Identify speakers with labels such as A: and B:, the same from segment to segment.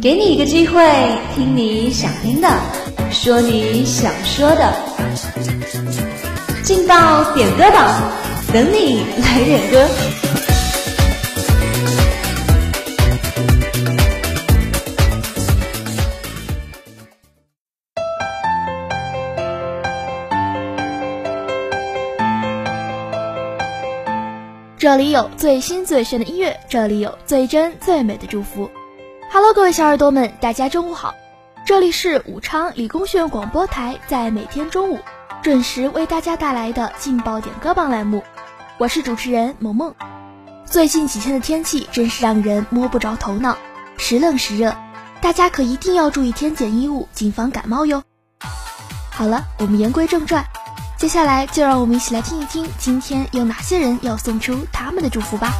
A: 给你一个机会，听你想听的，说你想说的，进到点歌榜，等你来点歌。
B: 这里有最新最炫的音乐，这里有最真最美的祝福。Hello，各位小耳朵们，大家中午好！这里是武昌理工学院广播台，在每天中午准时为大家带来的劲爆点歌榜栏目，我是主持人萌萌。最近几天的天气真是让人摸不着头脑，时冷时热，大家可一定要注意添减衣物，谨防感冒哟。好了，我们言归正传。接下来就让我们一起来听一听，今天有哪些人要送出他们的祝福吧。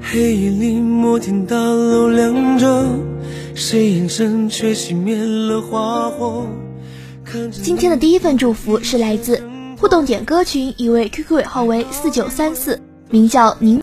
C: 黑夜里，摩天大楼亮
B: 今天的第一份祝福是来自互动点歌群一位 QQ 尾号为四九三四，名叫宁。